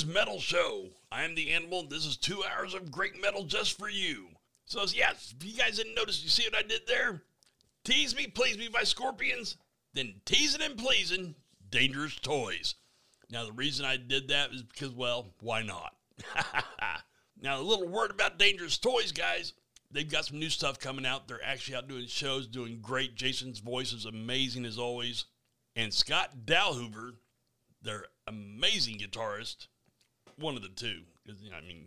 Metal Show. I am the Animal. This is two hours of great metal just for you. So, yes, if you guys didn't notice, you see what I did there? Tease Me, Please Me by Scorpions, then Teasing and Pleasing, Dangerous Toys. Now, the reason I did that is because, well, why not? now, a little word about Dangerous Toys, guys. They've got some new stuff coming out. They're actually out doing shows, doing great. Jason's voice is amazing as always. And Scott Dalhover, their amazing guitarist, one of the two. Because, you know, I mean,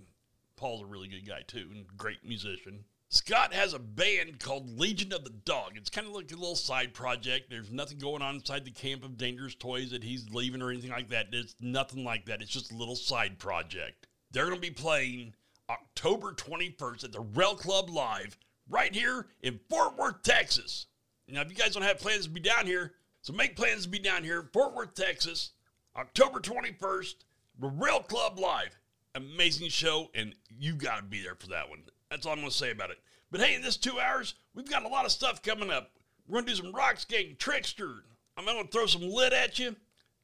Paul's a really good guy too, and great musician. Scott has a band called Legion of the Dog. It's kind of like a little side project. There's nothing going on inside the camp of Dangerous Toys that he's leaving or anything like that. It's nothing like that. It's just a little side project. They're going to be playing October 21st at the Rail Club Live right here in Fort Worth, Texas. Now, if you guys don't have plans to be down here, so make plans to be down here, in Fort Worth, Texas, October 21st, Rail Club Live. Amazing show, and you got to be there for that one. That's all I'm going to say about it. But hey, in this two hours, we've got a lot of stuff coming up. We're going to do some Roxx Gang, Trickster. I'm going to throw some lit at you.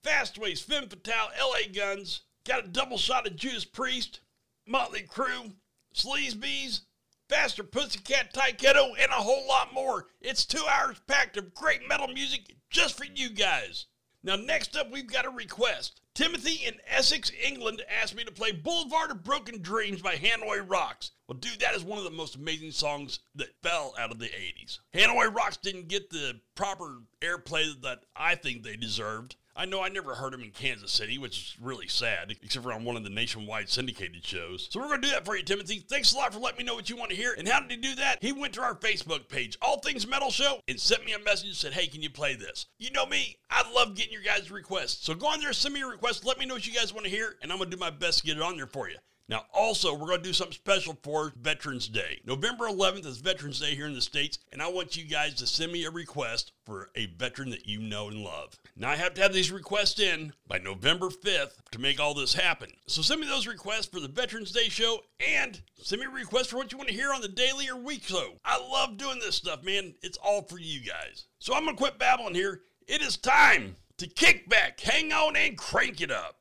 Fastways, Femme Fatale, LA Guns. Got a double shot of Judas Priest, Motley Crue, Sleeze Beez, Faster Pussycat Tyketto, and a whole lot more. It's two hours packed of great metal music just for you guys. Now, next up, we've got a request. Timothy in Essex, England asked me to play Boulevard of Broken Dreams by Hanoi Rocks. Well, dude, that is one of the most amazing songs that fell out of the 80s. Hanoi Rocks didn't get the proper airplay that I think they deserved. I know I never heard him in Kansas City, which is really sad, except for on one of the nationwide syndicated shows. So we're going to do that for you, Timothy. Thanks a lot for letting me know what you want to hear. And how did he do that? He went to our Facebook page, All Things Metal Show, and sent me a message and said, hey, can you play this? You know me, I love getting your guys' requests. So go on there, send me your request, let me know what you guys want to hear, and I'm going to do my best to get it on there for you. Now, also, we're going to do something special for Veterans Day. November 11th is Veterans Day here in the States, and I want you guys to send me a request for a veteran that you know and love. Now, I have to have these requests in by November 5th to make all this happen. So send me those requests for the Veterans Day show and send me a request for what you want to hear on the daily or week show. I love doing this stuff, man. It's all for you guys. So I'm going to quit babbling here. It is time to kick back, hang on, and crank it up.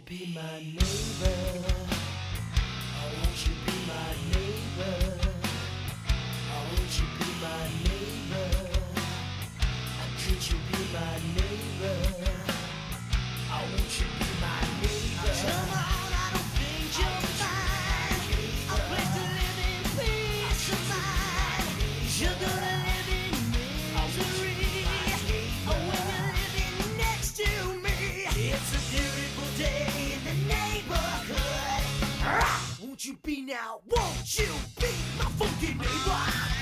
you be my neighbor? Oh, won't you be my neighbor? Oh, won't you be my neighbor? Oh, could you be my neighbor? Oh, won't you be my neighbor? I trouble all I don't think you you be now? Won't you be my fucking neighbor?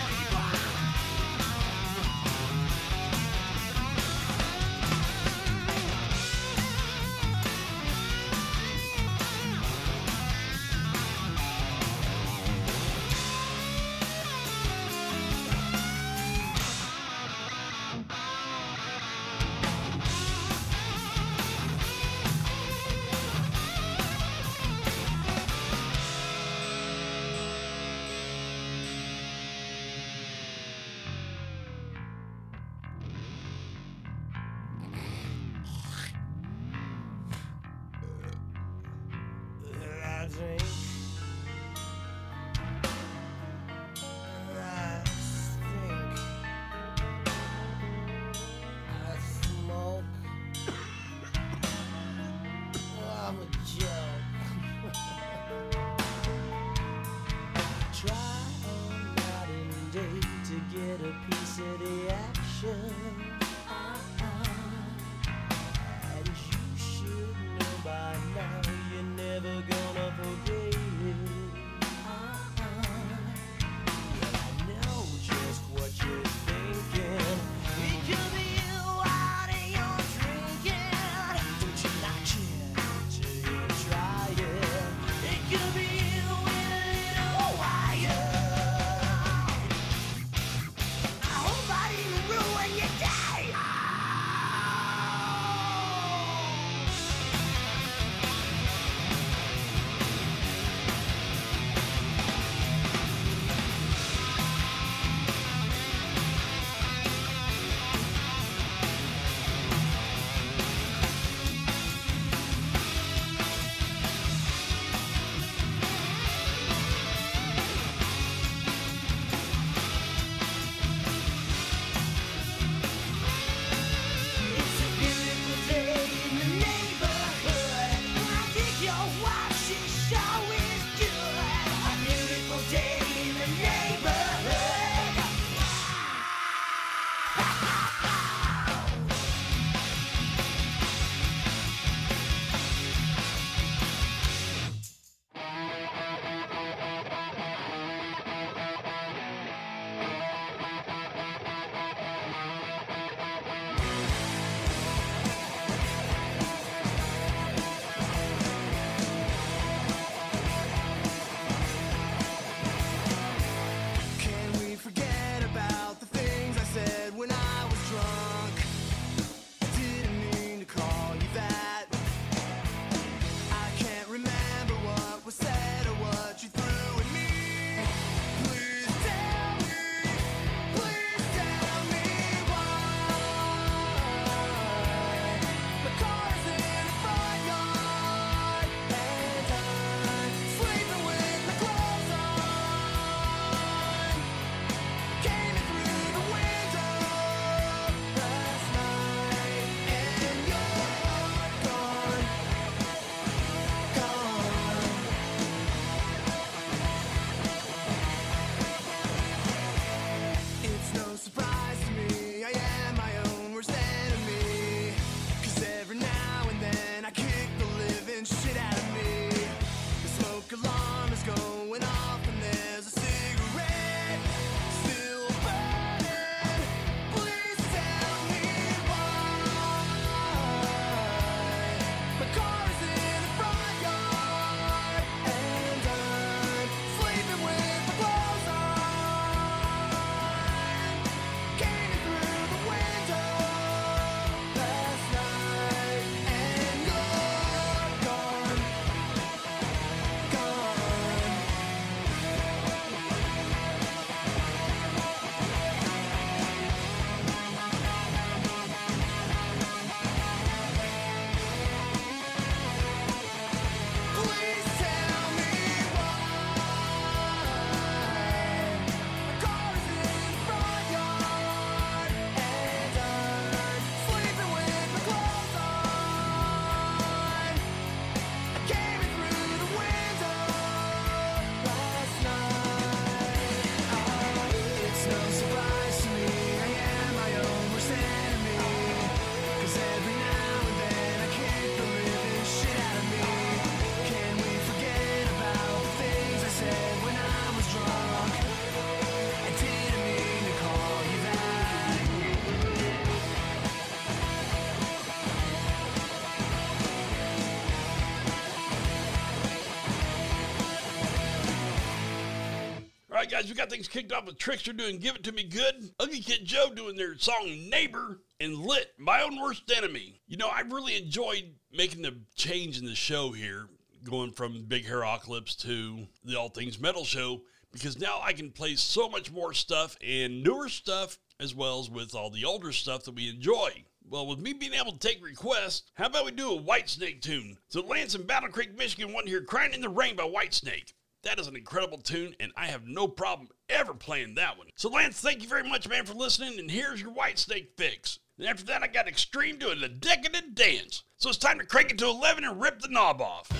Right, guys, we got things kicked off with Trickster doing Give It To Me Good, Ugly Kid Joe doing their song Neighbor, and Lit, My Own Worst Enemy. You know, I really enjoyed making the change in the show here, going from Big Hair Ocalypse to the All Things Metal show, because now I can play so much more stuff and newer stuff, as well as with all the older stuff that we enjoy. Well, with me being able to take requests, how about we do a Whitesnake tune? So Lance in Battle Creek, Michigan, one here, Crying in the Rain by Whitesnake. That is an incredible tune, and I have no problem ever playing that one. So, Lance, thank you very much, man, for listening, and here's your Whitesnake fix. And after that, I got Extreme doing the Decadence Dance. So it's time to crank it to 11 and rip the knob off.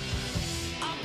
I'm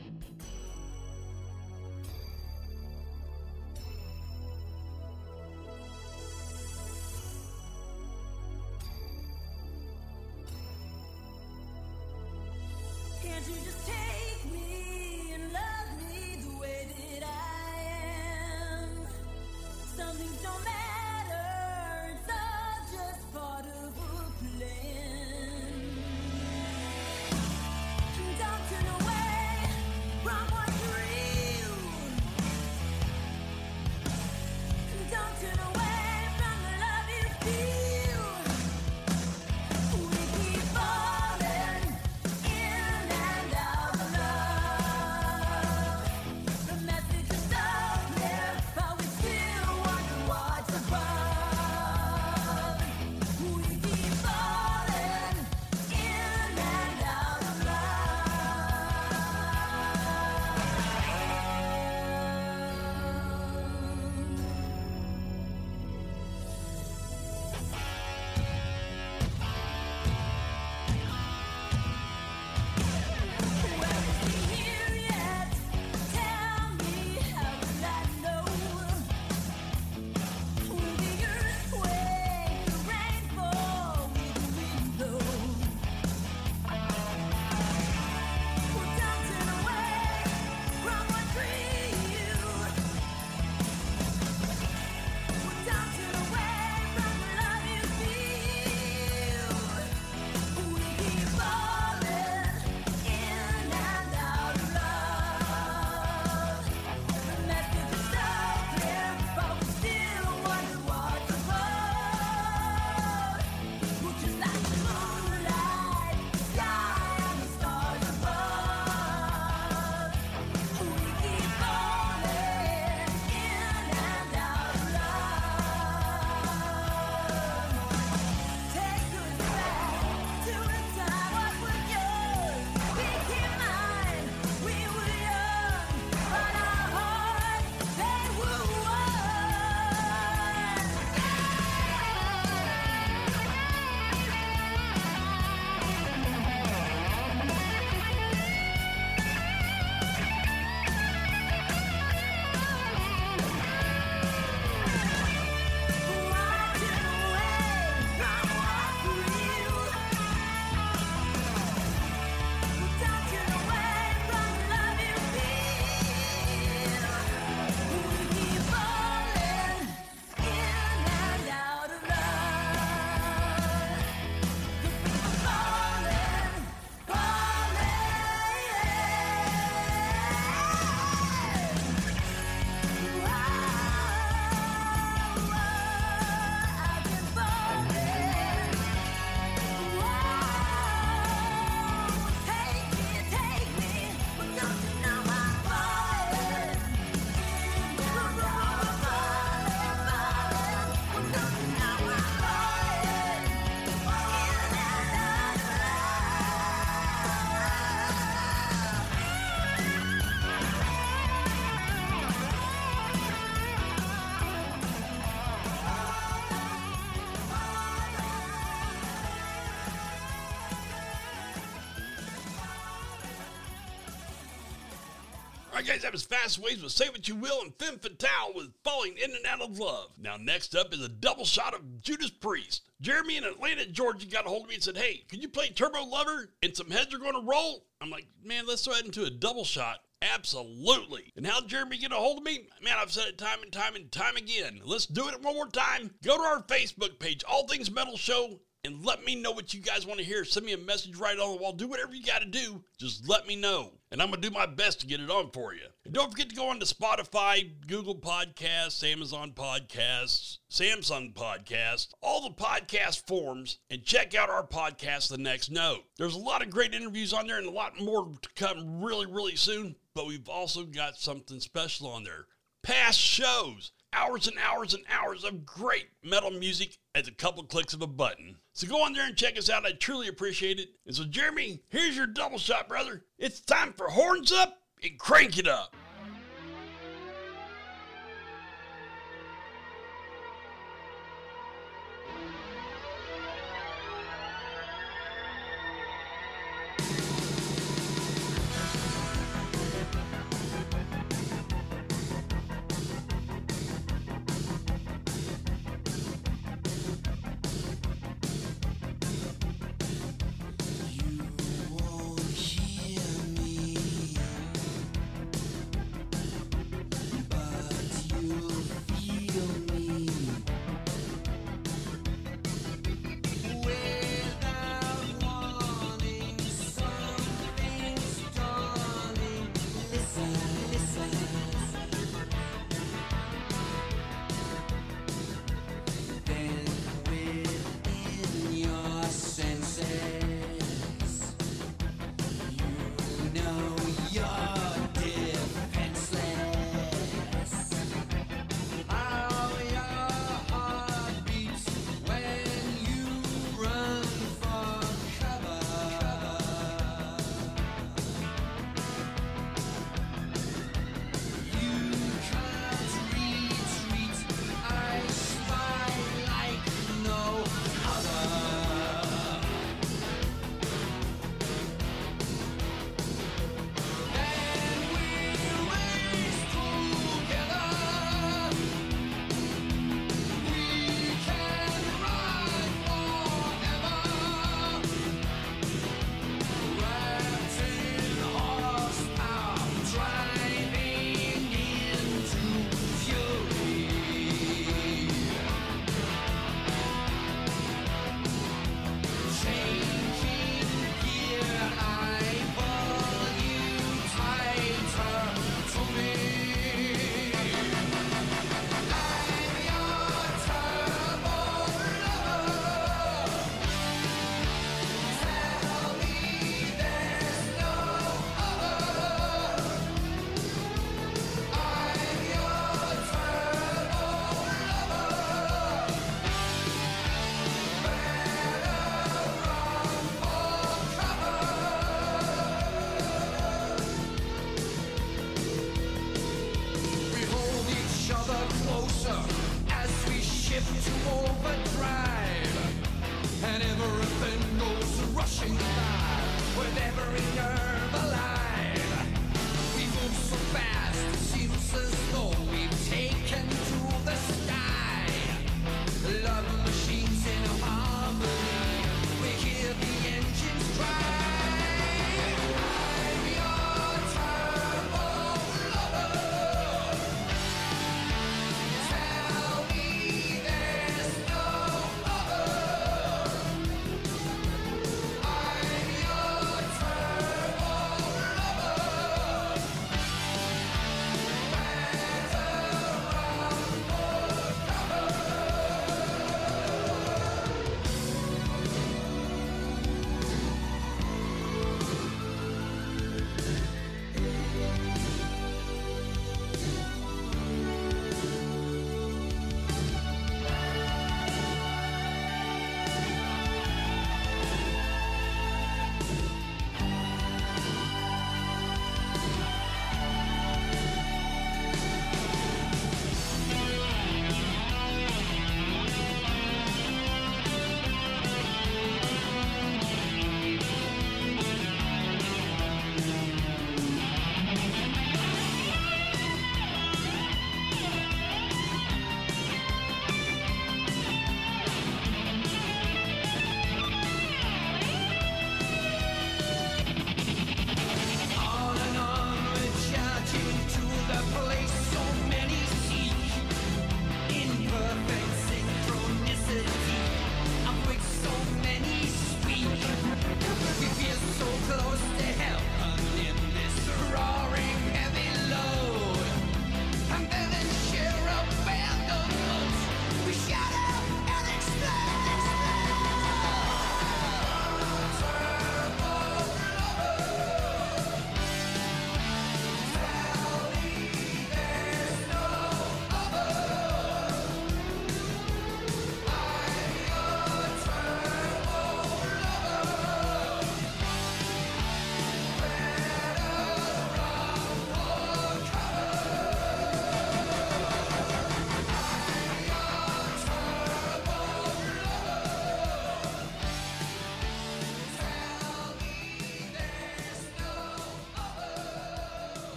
Right, guys, that was Fast Ways with Say What You Will and Femme Fatale with Falling In and Out of Love. Now, next up is a double shot of Judas Priest. Jeremy in Atlanta, Georgia got a hold of me and said, Hey, can you play Turbo Lover and some heads are going to roll? I'm like, Man, let's throw that into a double shot. Absolutely. And how Jeremy get a hold of me? Man, I've said it time and time and time again. Let's do it one more time. Go to our Facebook page, All Things Metal Show, and let me know what you guys want to hear. Send me a message right on the wall. Do whatever you got to do. Just let me know. And I'm going to do my best to get it on for you. And don't forget to go on to Spotify, Google Podcasts, Amazon Podcasts, Samsung Podcasts, all the podcast forms, and check out our podcast, The Next Note. There's a lot of great interviews on there and a lot more to come really, really soon. but we've also got something special on there. Past shows, hours and hours and hours of great metal music at a couple clicks of a button. So go on there and check us out. I truly appreciate it. And so, Jeremy, here's your double shot, brother. It's time for Horns Up and Crank It Up.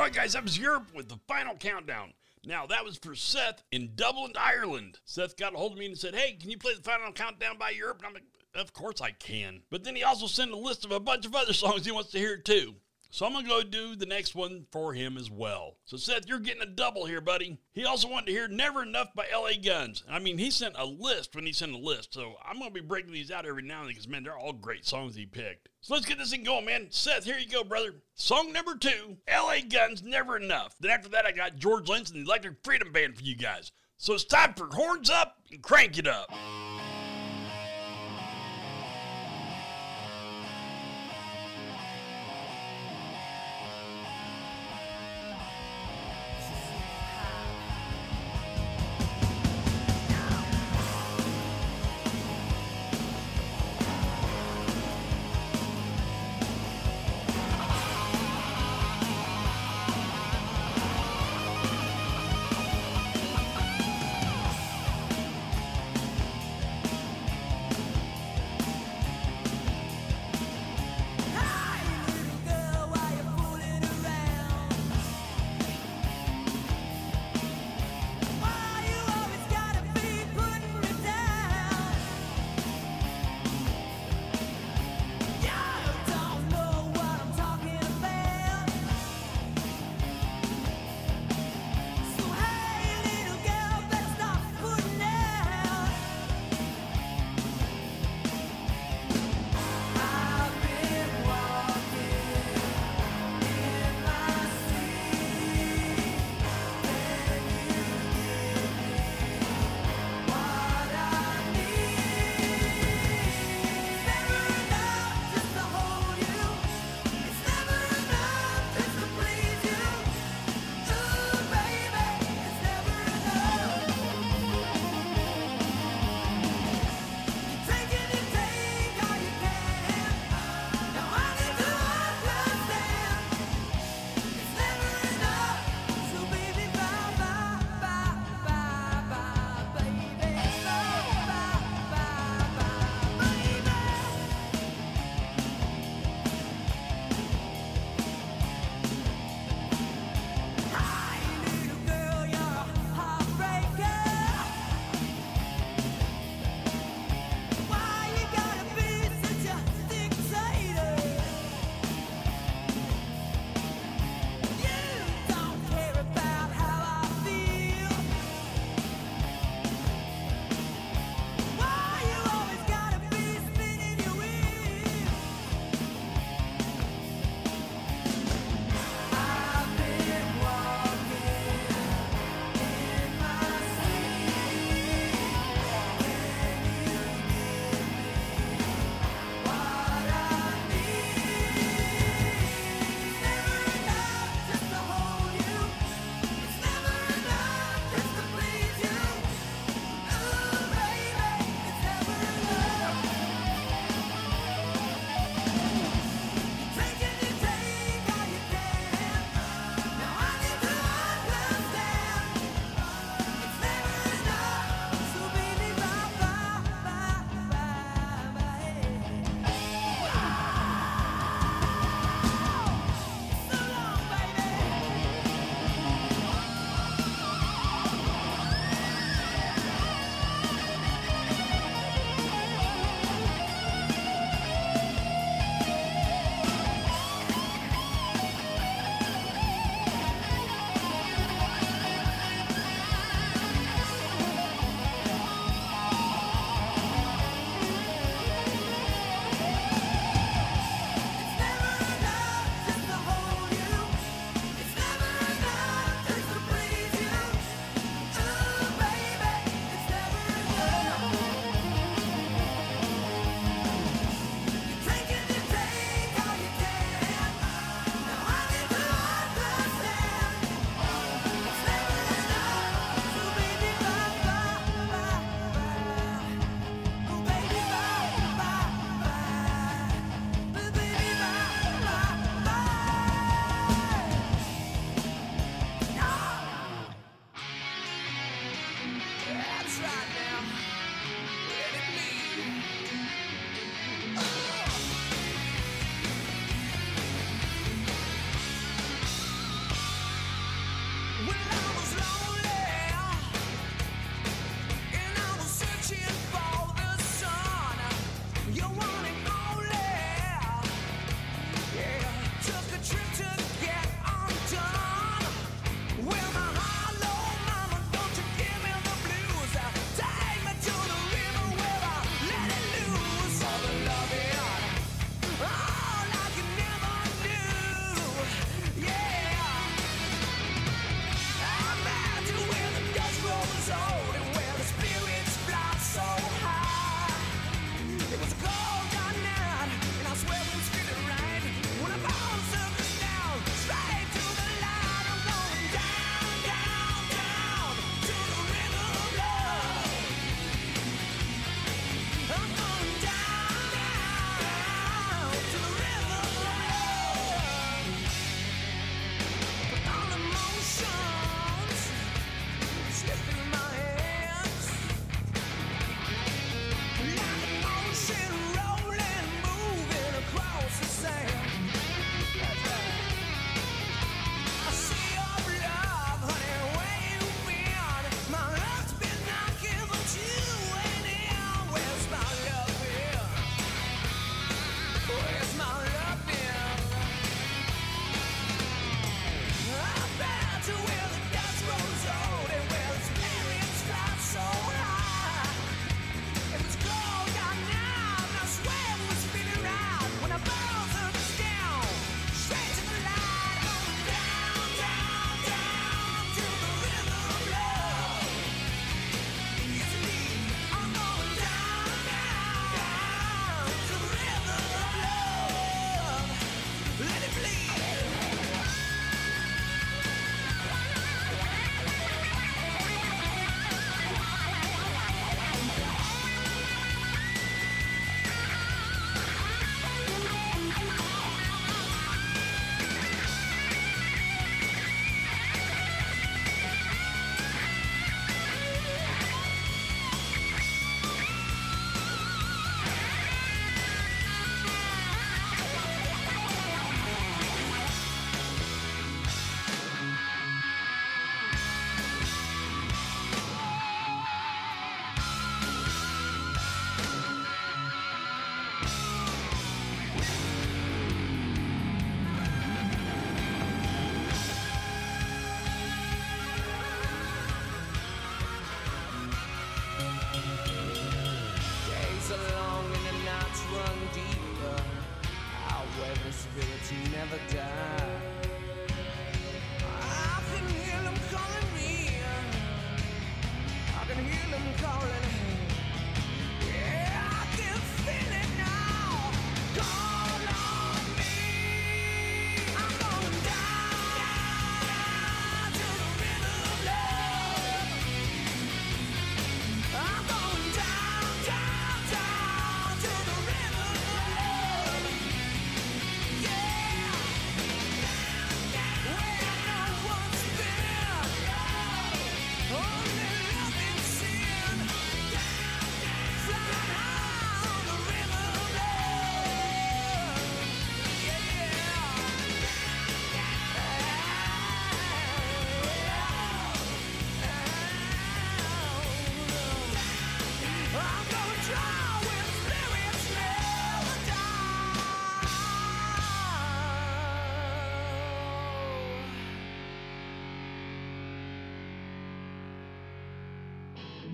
Right, guys, that was Europe with the final countdown. Now, that was for Seth in Dublin, Ireland. Seth got a hold of me and said, Hey, can you play the final countdown by Europe? And I'm like, Of course I can. But then he also sent a list of a bunch of other songs he wants to hear too. So I'm going to go do the next one for him as well. So, Seth, you're getting a double here, buddy. He also wanted to hear Never Enough by LA Guns. I mean, he sent a list when he sent a list. So I'm going to be breaking these out every now and then because, man, they're all great songs he picked. So let's get this thing going, man. Seth, here you go, brother. Song number two LA Guns Never Enough. Then after that, I got George Lynch and the Electric Freedom Band for you guys. So it's time for Horns Up and Crank It Up.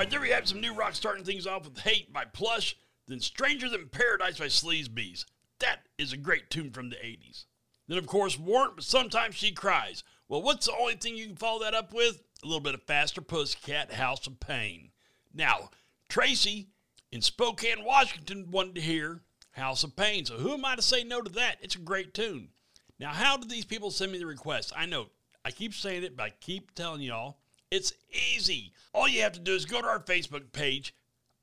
All right, there we have some new rock starting things off with Hate by Plush, then Stranger Than Paradise by Sleeze Beez. That is a great tune from the 80s. Then, of course, Warrant, but sometimes she cries. Well, what's the only thing you can follow that up with? A little bit of Faster Pussycat, House of Pain. Now, Tracy in Spokane, Washington wanted to hear House of Pain, so who am I to say no to that? It's a great tune. Now, how did these people send me the request? I know, I keep saying it, but I keep telling y'all, it's easy. All you have to do is go to our Facebook page,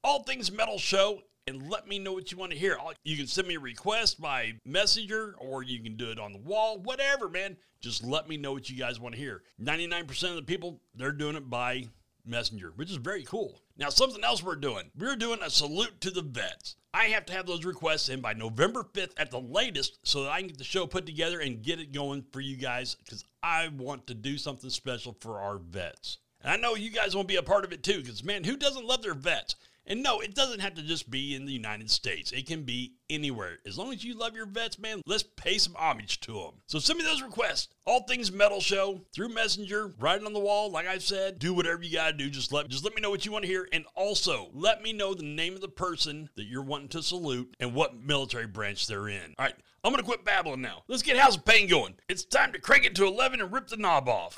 All Things Metal Show, and let me know what you want to hear. You can send me a request by messenger or you can do it on the wall, whatever, man. Just let me know what you guys want to hear. 99% of the people, they're doing it by messenger, which is very cool. Now, something else we're doing. We're doing a salute to the vets. I have to have those requests in by November 5th at the latest so that I can get the show put together and get it going for you guys because I want to do something special for our vets. And I know you guys want to be a part of it too because, man, who doesn't love their vets? And no, it doesn't have to just be in the United States. It can be anywhere. As long as you love your vets, man, let's pay some homage to them. So send me those requests. All things metal show through Messenger, it on the wall. Like I said, do whatever you gotta do. Just let just let me know what you want to hear, and also let me know the name of the person that you're wanting to salute and what military branch they're in. All right, I'm gonna quit babbling now. Let's get House of Pain going. It's time to crank it to 11 and rip the knob off.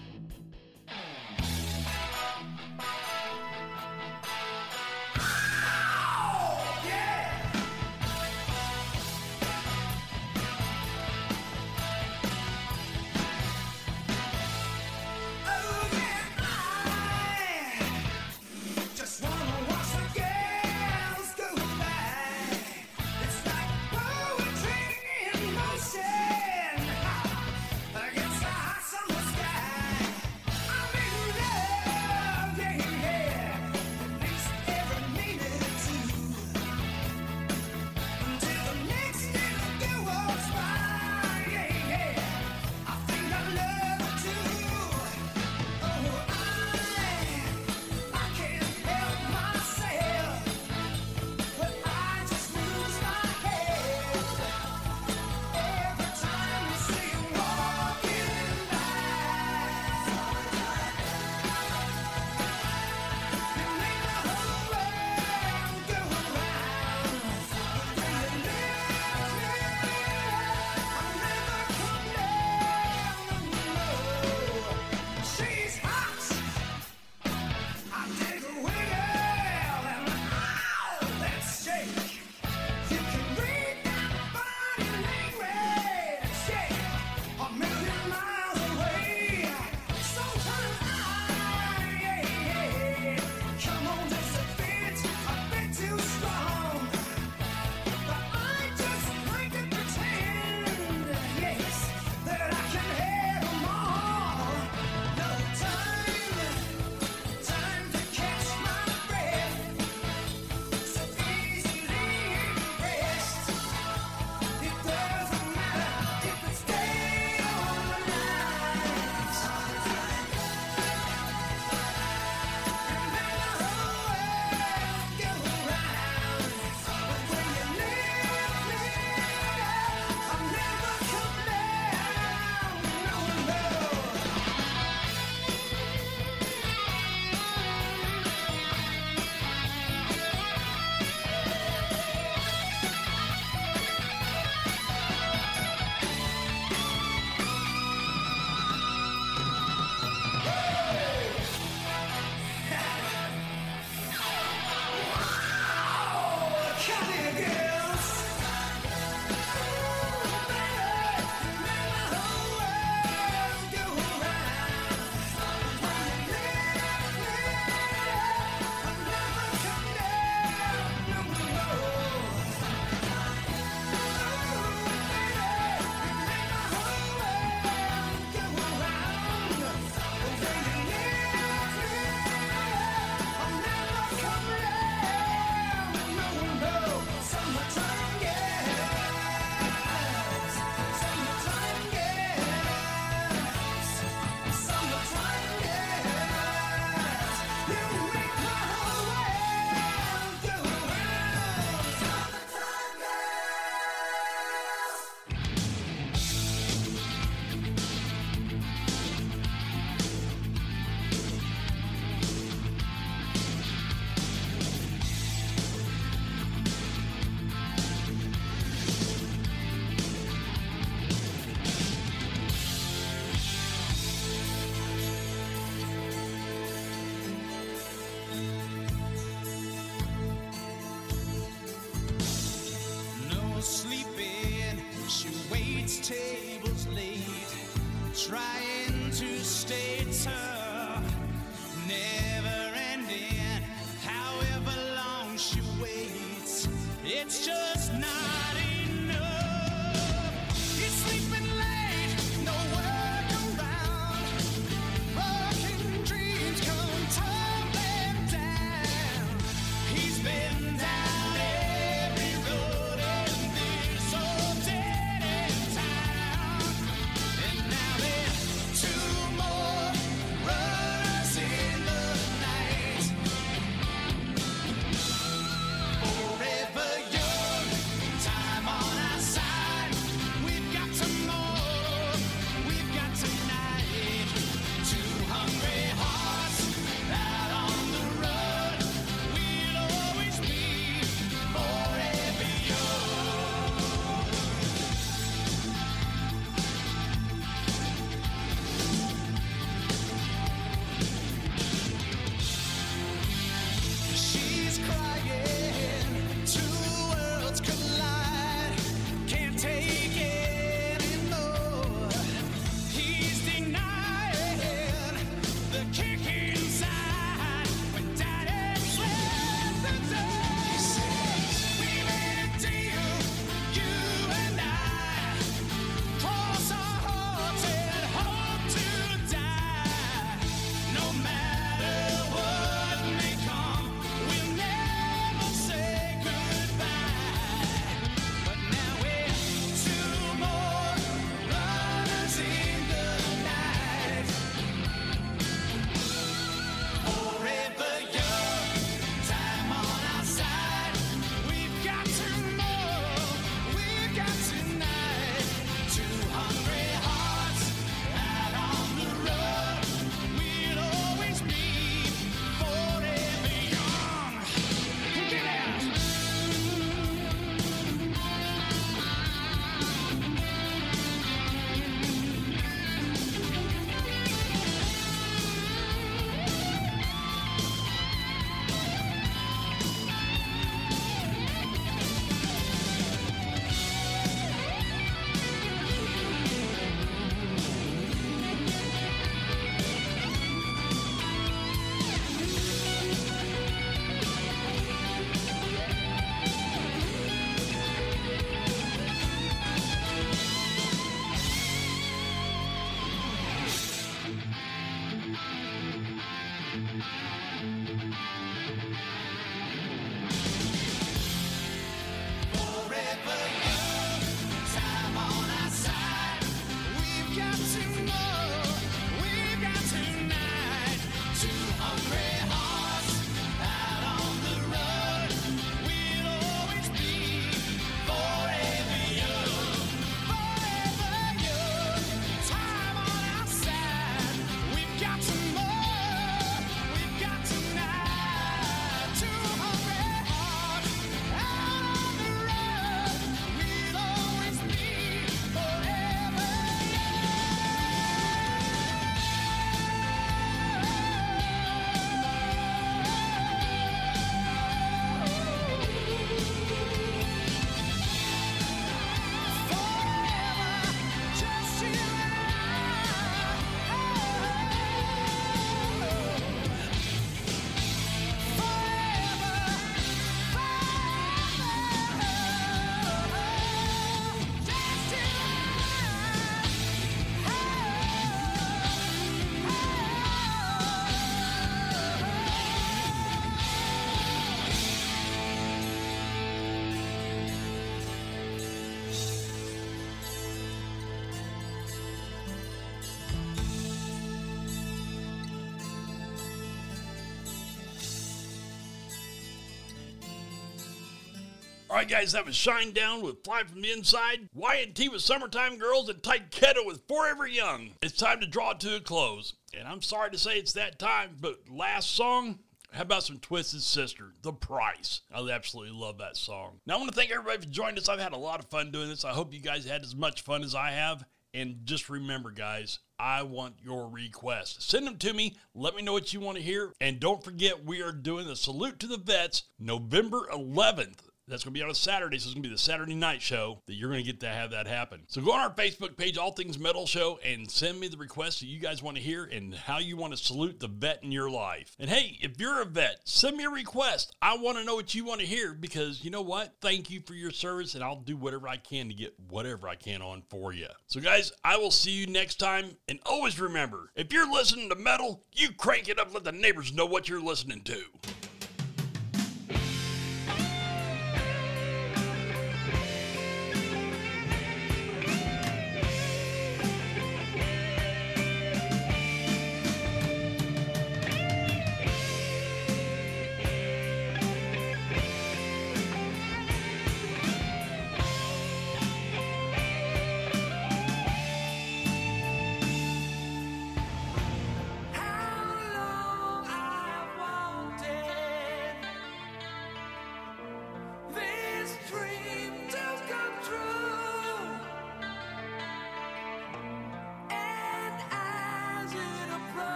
Right, guys, that was Shinedown with Fly from the Inside, Y&T with Summertime Girls, and Tyketto with Forever Young. It's time to draw to a close. And I'm sorry to say it's that time, but last song, how about some Twisted Sister, The Price? I absolutely love that song. Now, I want to thank everybody for joining us. I've had a lot of fun doing this. I hope you guys had as much fun as I have. And just remember, guys, I want your requests. Send them to me. Let me know what you want to hear. And don't forget, we are doing the salute to the vets November 11th. That's going to be on a Saturday, so it's going to be the Saturday night show that you're going to get to have that happen. So go on our Facebook page, All Things Metal Show, and send me the requests that you guys want to hear and how you want to salute the vet in your life. And hey, if you're a vet, send me a request. I want to know what you want to hear because you know what? Thank you for your service, and I'll do whatever I can to get whatever I can on for you. So, guys, I will see you next time. And always remember if you're listening to metal, you crank it up, let the neighbors know what you're listening to.